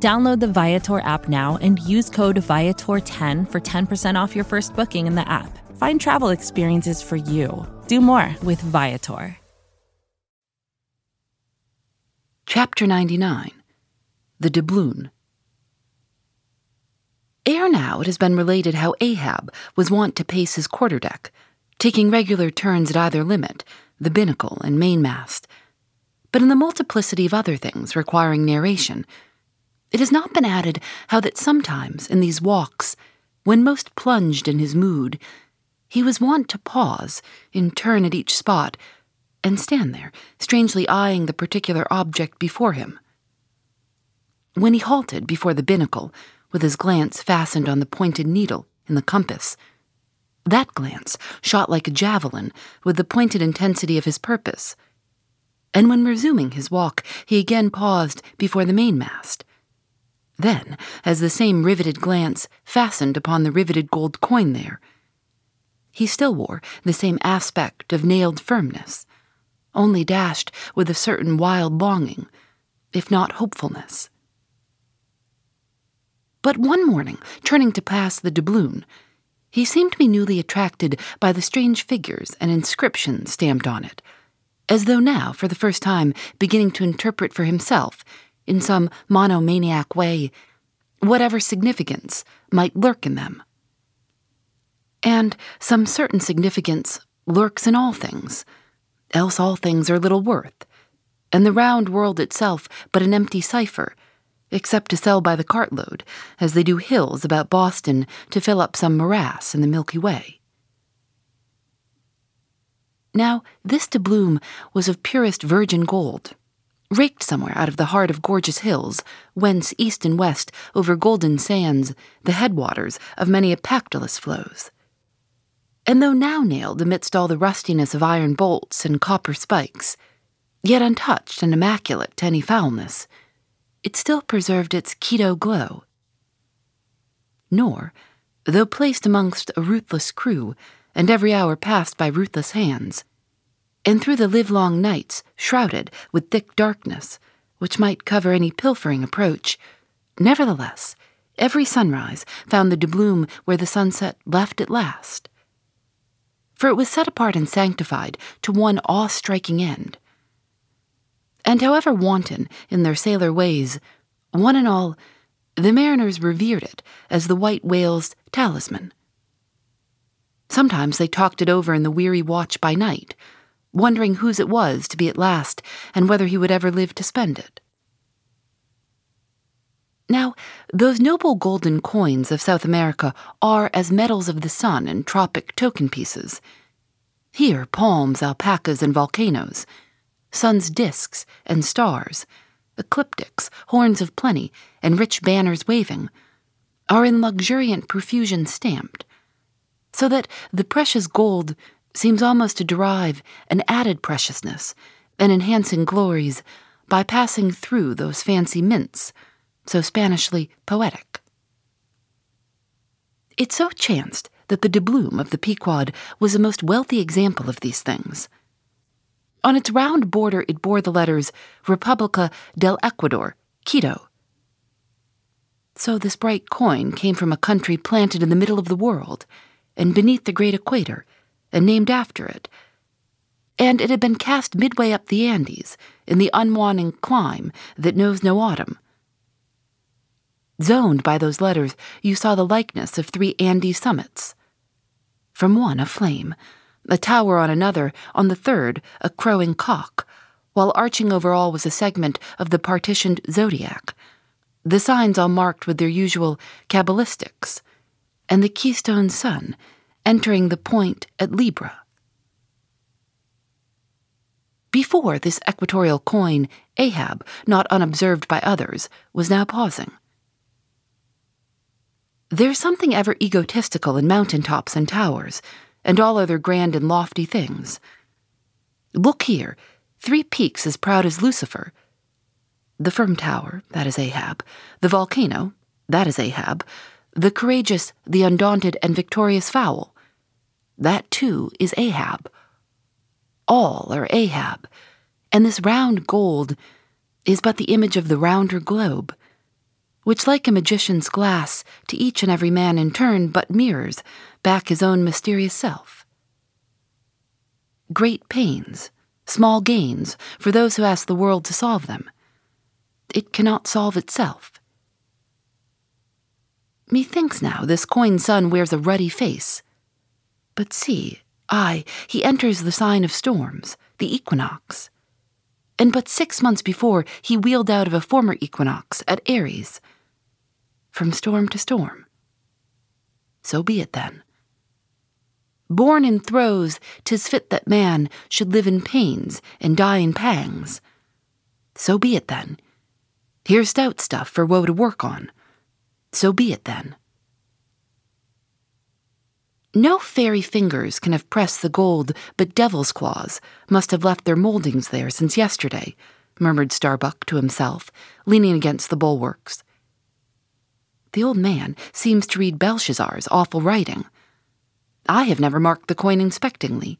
Download the Viator app now and use code Viator10 for 10% off your first booking in the app. Find travel experiences for you. Do more with Viator. Chapter 99 The Doubloon. Ere now it has been related how Ahab was wont to pace his quarterdeck, taking regular turns at either limit, the binnacle and mainmast. But in the multiplicity of other things requiring narration, it has not been added how that sometimes in these walks, when most plunged in his mood, he was wont to pause in turn at each spot and stand there, strangely eyeing the particular object before him. When he halted before the binnacle, with his glance fastened on the pointed needle in the compass, that glance shot like a javelin with the pointed intensity of his purpose. And when resuming his walk, he again paused before the mainmast, then, as the same riveted glance fastened upon the riveted gold coin there, he still wore the same aspect of nailed firmness, only dashed with a certain wild longing, if not hopefulness. But one morning, turning to pass the doubloon, he seemed to be newly attracted by the strange figures and inscriptions stamped on it, as though now, for the first time, beginning to interpret for himself in some monomaniac way, whatever significance might lurk in them. And some certain significance lurks in all things, else all things are little worth, and the round world itself but an empty cipher, except to sell by the cartload, as they do hills about Boston to fill up some morass in the Milky Way. Now, this doubloon was of purest virgin gold, raked somewhere out of the heart of gorgeous hills, whence east and west, over golden sands, the headwaters of many a Pactolus flows. And though now nailed amidst all the rustiness of iron bolts and copper spikes, yet untouched and immaculate to any foulness, it still preserved its Quito glow. Nor, though placed amongst a ruthless crew, and every hour passed by ruthless hands, and through the livelong nights shrouded with thick darkness, which might cover any pilfering approach. Nevertheless, every sunrise found the doubloon where the sunset left at last. For it was set apart and sanctified to one awe striking end. And however wanton in their sailor ways, one and all, the mariners revered it as the white whale's talisman. Sometimes they talked it over in the weary watch by night wondering whose it was to be at last and whether he would ever live to spend it. Now, those noble golden coins of South America are as medals of the sun and tropic token pieces. Here, palms, alpacas, and volcanoes, sun's disks and stars, ecliptics, horns of plenty, and rich banners waving, are in luxuriant profusion stamped, so that the precious gold seems almost to derive an added preciousness and enhancing glories by passing through those fancy mints, so Spanishly poetic. It so chanced that the doubloon of the Pequod was a most wealthy example of these things. On its round border, it bore the letters Republica del Ecuador, Quito. So this bright coin came from a country planted in the middle of the world, and beneath the great equator, and named after it. And it had been cast midway up the Andes, in the unwaning clime that knows no autumn. Zoned by those letters, you saw the likeness of three Andes summits. From one, a flame, a tower on another, on the third, a crowing cock, while arching over all was a segment of the partitioned zodiac, the signs all marked with their usual cabalistics, and the keystone sun entering the point at Libra. Before this equatorial coin, Ahab, not unobserved by others, was now pausing. There's something ever egotistical in mountain tops and towers, and all other grand and lofty things. Look here, three peaks as proud as Lucifer. The firm tower, that is Ahab. The volcano, that is Ahab. The courageous, the undaunted, and victorious fowl, that too is Ahab. All are Ahab, and this round gold is but the image of the rounder globe which, like a magician's glass, to each and every man in turn but mirrors back his own mysterious self. Great pains, small gains for those who ask the world to solve them. It cannot solve itself. Methinks now this coin sun wears a ruddy face. But see, aye, he enters the sign of storms, the equinox. And but six months before he wheeled out of a former equinox at Aries from storm to storm. So be it then. Born in throes, 'tis fit that man should live in pains and die in pangs. So be it then. Here's stout stuff for woe to work on. So be it then. No fairy fingers can have pressed the gold, but devil's claws must have left their moldings there since yesterday, murmured Starbuck to himself, leaning against the bulwarks. The old man seems to read Belshazzar's awful writing. I have never marked the coin inspectingly.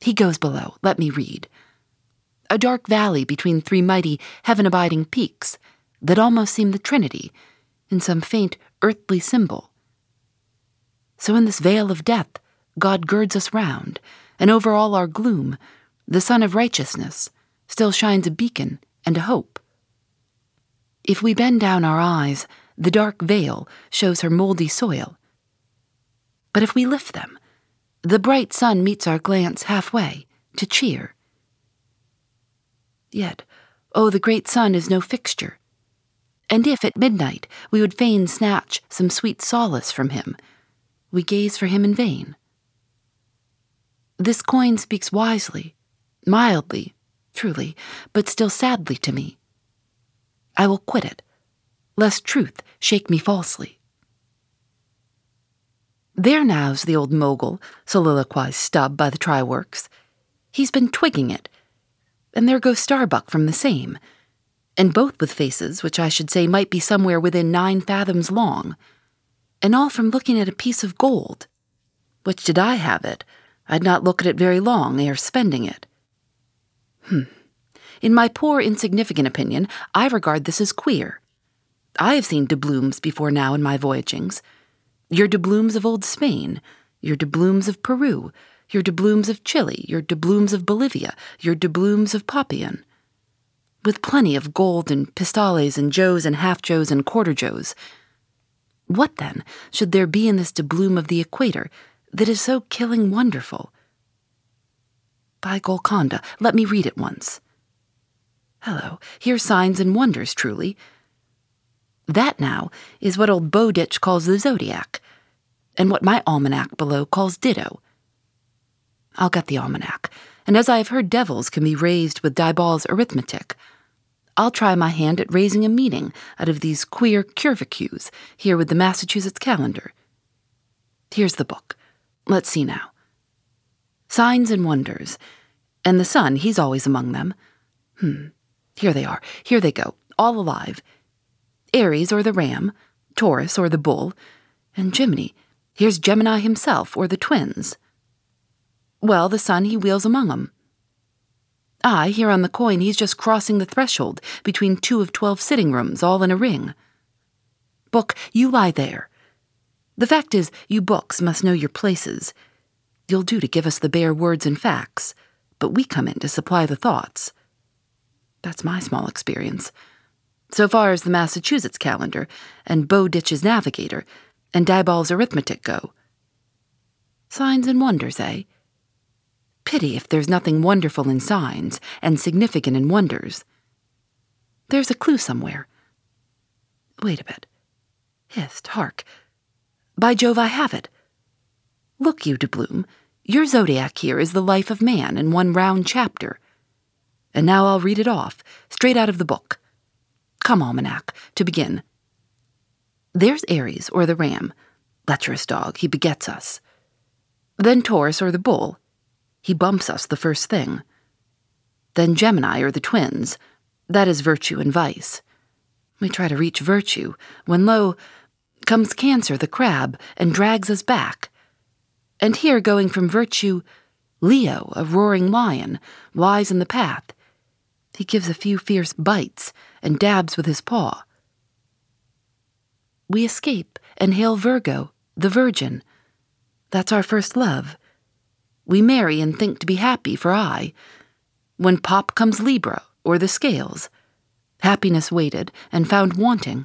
He goes below. Let me read. A dark valley between three mighty, heaven abiding peaks that almost seem the Trinity in some faint earthly symbol. So in this vale of death, God girds us round, and over all our gloom, the sun of righteousness still shines a beacon and a hope. If we bend down our eyes, the dark vale shows her moldy soil. But if we lift them, the bright sun meets our glance halfway to cheer. Yet, oh, the great sun is no fixture. And if at midnight we would fain snatch some sweet solace from him, we gaze for him in vain. This coin speaks wisely, mildly, truly, but still sadly to me. I will quit it lest truth shake me falsely. There now's the old mogul, soliloquized Stubb by the try works. He's been twigging it. And there goes Starbuck from the same, and both with faces which I should say might be somewhere within nine fathoms long, and all from looking at a piece of gold. Which did I have it, I'd not look at it very long ere spending it. Hmm. In my poor, insignificant opinion, I regard this as queer. I have seen doubloons before now in my voyagings. Your doubloons of old Spain, your doubloons of Peru, your doubloons of Chile, your doubloons of Bolivia, your doubloons of Popayan. With plenty of gold and pistoles and joes and half joes and quarter joes. What, then, should there be in this doubloon of the equator that is so killing wonderful? By Golconda, let me read it once. Hello, here signs and wonders, truly. That now is what old Bowditch calls the zodiac, and what my almanac below calls ditto. I'll get the almanac, and as I have heard devils can be raised with Daboll's arithmetic, I'll try my hand at raising a meeting out of these queer curvicues here with the Massachusetts calendar. Here's the book. Let's see now. Signs and Wonders. And the sun, he's always among them. Hmm. Here they are. Here they go, all alive. Aries or the ram, Taurus or the bull, and Gemini. Here's Gemini himself or the twins. Well, the sun he wheels among 'em. I, here on the coin, he's just crossing the threshold between two of twelve sitting rooms, all in a ring. Book, you lie there. The fact is, you books must know your places. You'll do to give us the bare words and facts, but we come in to supply the thoughts. That's my small experience so far as the Massachusetts calendar and Bowditch's Navigator and Daboll's arithmetic go. Signs and wonders, eh? Pity if there's nothing wonderful in signs and significant in wonders. There's a clue somewhere. Wait a bit. Hist, hark. By Jove, I have it. Look, you, Doubloon, your zodiac here is the life of man in one round chapter. And now I'll read it off, straight out of the book. Come, Almanac, to begin. There's Aries or the ram, lecherous dog, he begets us. Then Taurus or the bull, he bumps us the first thing. Then Gemini or the twins, that is virtue and vice. We try to reach virtue, when lo, comes Cancer the crab and drags us back. And here, going from virtue, Leo, a roaring lion, lies in the path. He gives a few fierce bites and dabs with his paw. We escape and hail Virgo, the Virgin. That's our first love. We marry and think to be happy for aye. When pop comes Libra or the scales. Happiness waited and found wanting.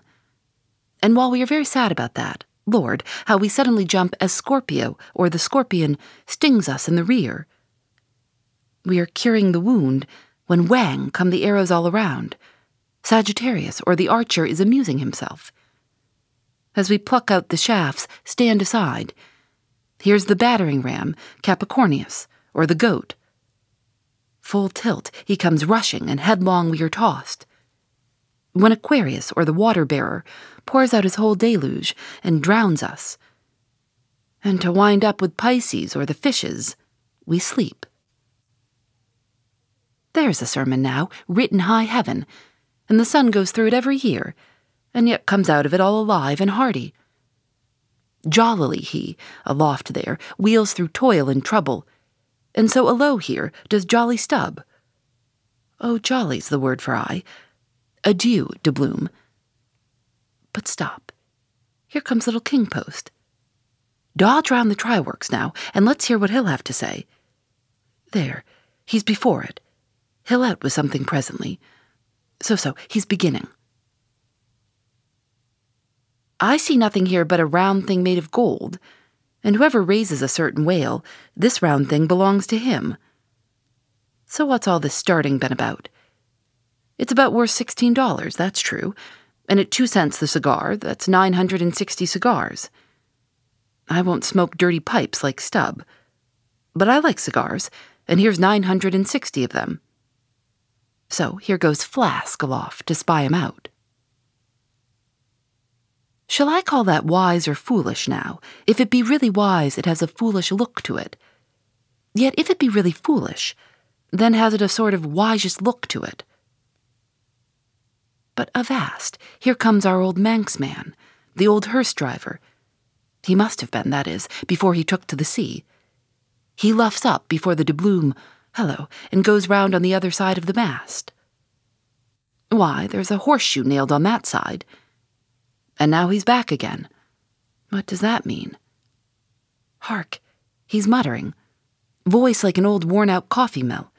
And while we are very sad about that, Lord, how we suddenly jump as Scorpio or the scorpion stings us in the rear. We are curing the wound when whang come the arrows all around. Sagittarius or the archer is amusing himself. As we pluck out the shafts, stand aside. Here's the battering ram, Capricornius, or the goat. Full tilt, he comes rushing, and headlong we are tossed. When Aquarius, or the water bearer, pours out his whole deluge and drowns us. And to wind up with Pisces, or the fishes, we sleep. There's a sermon now, written high heaven, and the sun goes through it every year, and yet comes out of it all alive and hearty. Jollily he, aloft there, wheels through toil and trouble, and so alow here does jolly Stubb. Oh, jolly's the word for I. Adieu, Doubloon. But stop. Here comes little King Post. Dodge round the try works now, and let's hear what he'll have to say. There, he's before it. He'll out with something presently. So, so, he's beginning. I see nothing here but a round thing made of gold, and whoever raises a certain whale, this round thing belongs to him. So what's all this starting been about? It's about worth sixteen dollars, that's true, and at two cents the cigar, that's nine hundred and sixty cigars. I won't smoke dirty pipes like Stubb, but I like cigars, and here's nine hundred and sixty of them. So here goes Flask aloft to spy him out. Shall I call that wise or foolish now? If it be really wise, it has a foolish look to it. Yet if it be really foolish, then has it a sort of wisest look to it. But avast, here comes our old Manx man, the old hearse driver. He must have been, that is, before he took to the sea. He luffs up before the doubloon, hello, and goes round on the other side of the mast. Why, there's a horseshoe nailed on that side and now he's back again. What does that mean? Hark, he's muttering, voice like an old worn out coffee mill.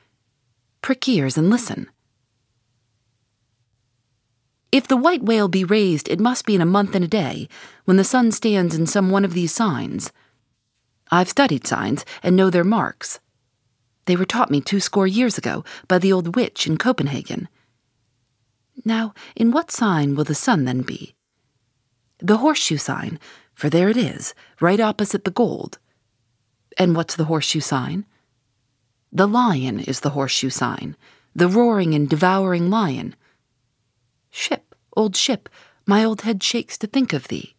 Prick ears and listen. If the white whale be raised, it must be in a month and a day, when the sun stands in some one of these signs. I've studied signs and know their marks. They were taught me two score years ago by the old witch in Copenhagen. Now, in what sign will the sun then be? The horseshoe sign, for there it is, right opposite the gold. And what's the horseshoe sign? The lion is the horseshoe sign, the roaring and devouring lion. Ship, old ship, my old head shakes to think of thee.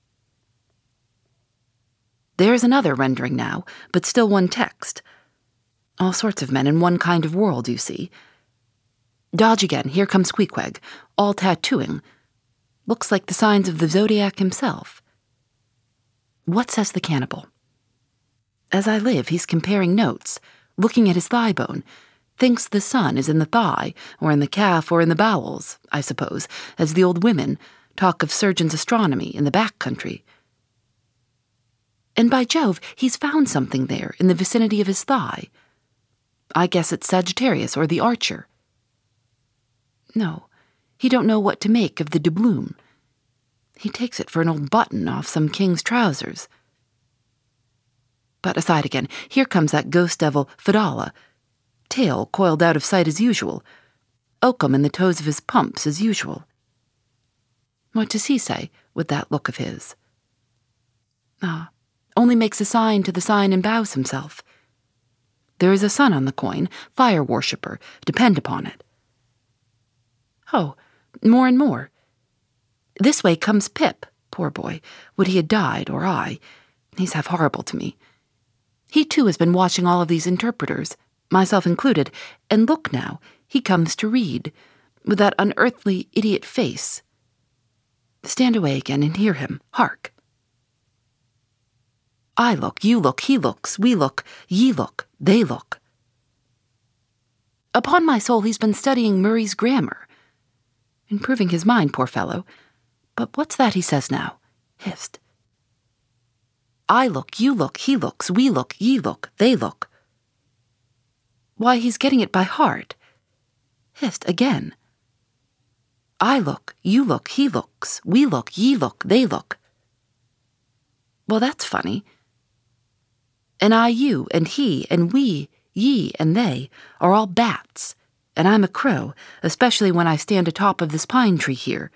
There's another rendering now, but still one text. All sorts of men in one kind of world, you see. Dodge again, here comes Queequeg, all tattooing, Looks like the signs of the zodiac himself. What says the cannibal? As I live, he's comparing notes, looking at his thigh bone, thinks the sun is in the thigh, or in the calf, or in the bowels, I suppose, as the old women talk of surgeon's astronomy in the back country. And by Jove, he's found something there in the vicinity of his thigh. I guess it's Sagittarius or the archer. No, he don't know what to make of the doubloon. He takes it for an old button off some king's trousers. But aside again, here comes that ghost devil Fedallah, tail coiled out of sight as usual, oakum in the toes of his pumps as usual. What does he say with that look of his? Ah, only makes a sign to the sign and bows himself. There is a sun on the coin, fire worshipper, depend upon it. Oh, more and more. This way comes Pip, Poor boy. Would he had died, or I? He's half horrible to me. He too has been watching all of these interpreters, myself included, and look now, he comes to read, with that unearthly idiot face. Stand away again and hear him. Hark. I look, you look, he looks, we look, ye look, they look. Upon my soul, he's been studying Murray's grammar. Improving his mind, poor fellow. But what's that he says now? Hist. I look, you look, he looks, we look, ye look, they look. Why, he's getting it by heart. Hist, again. I look, you look, he looks, we look, ye look, they look. Well, that's funny. And I, you, and he, and we, ye, and they are all bats, and I'm a crow, especially when I stand atop of this pine tree here.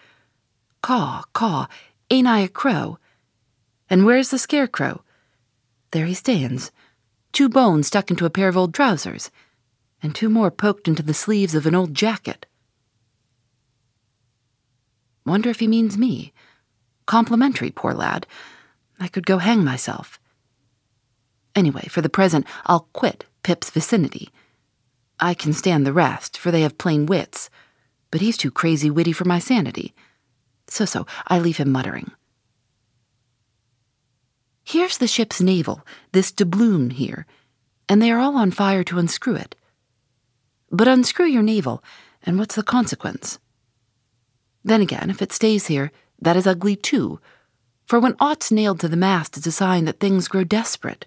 Caw, caw, ain't I a crow? And where's the scarecrow? There he stands, two bones stuck into a pair of old trousers, and two more poked into the sleeves of an old jacket. Wonder if he means me. Complimentary, poor lad. I could go hang myself. Anyway, for the present, I'll quit Pip's vicinity. I can stand the rest, for they have plain wits, but he's too crazy witty for my sanity. So so, I leave him muttering. Here's the ship's navel, this doubloon here, and they are all on fire to unscrew it. But unscrew your navel, and what's the consequence? Then again, if it stays here, that is ugly too, for when aught's nailed to the mast is a sign that things grow desperate.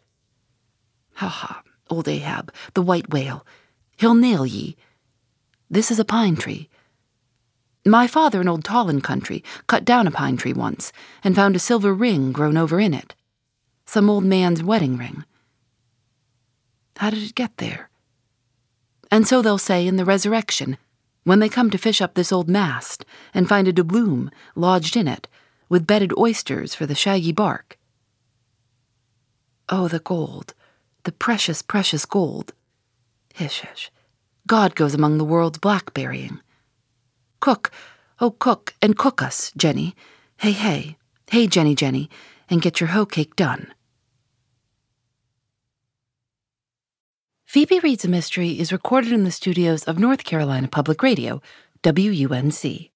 Ha ha, old Ahab, the white whale, he'll nail ye. This is a pine tree. My father in old Tolland country cut down a pine tree once and found a silver ring grown over in it. Some old man's wedding ring. How did it get there? And so they'll say in the resurrection when they come to fish up this old mast and find a doubloon lodged in it, with bedded oysters for the shaggy bark. Oh, the gold, the precious, precious gold. Hish, hish. God goes among the world's blackberrying. Cook, oh, cook, and cook us, Jenny. Hey, hey, hey, Jenny, Jenny, and get your hoe cake done. Phoebe Reads a Mystery is recorded in the studios of North Carolina Public Radio, WUNC.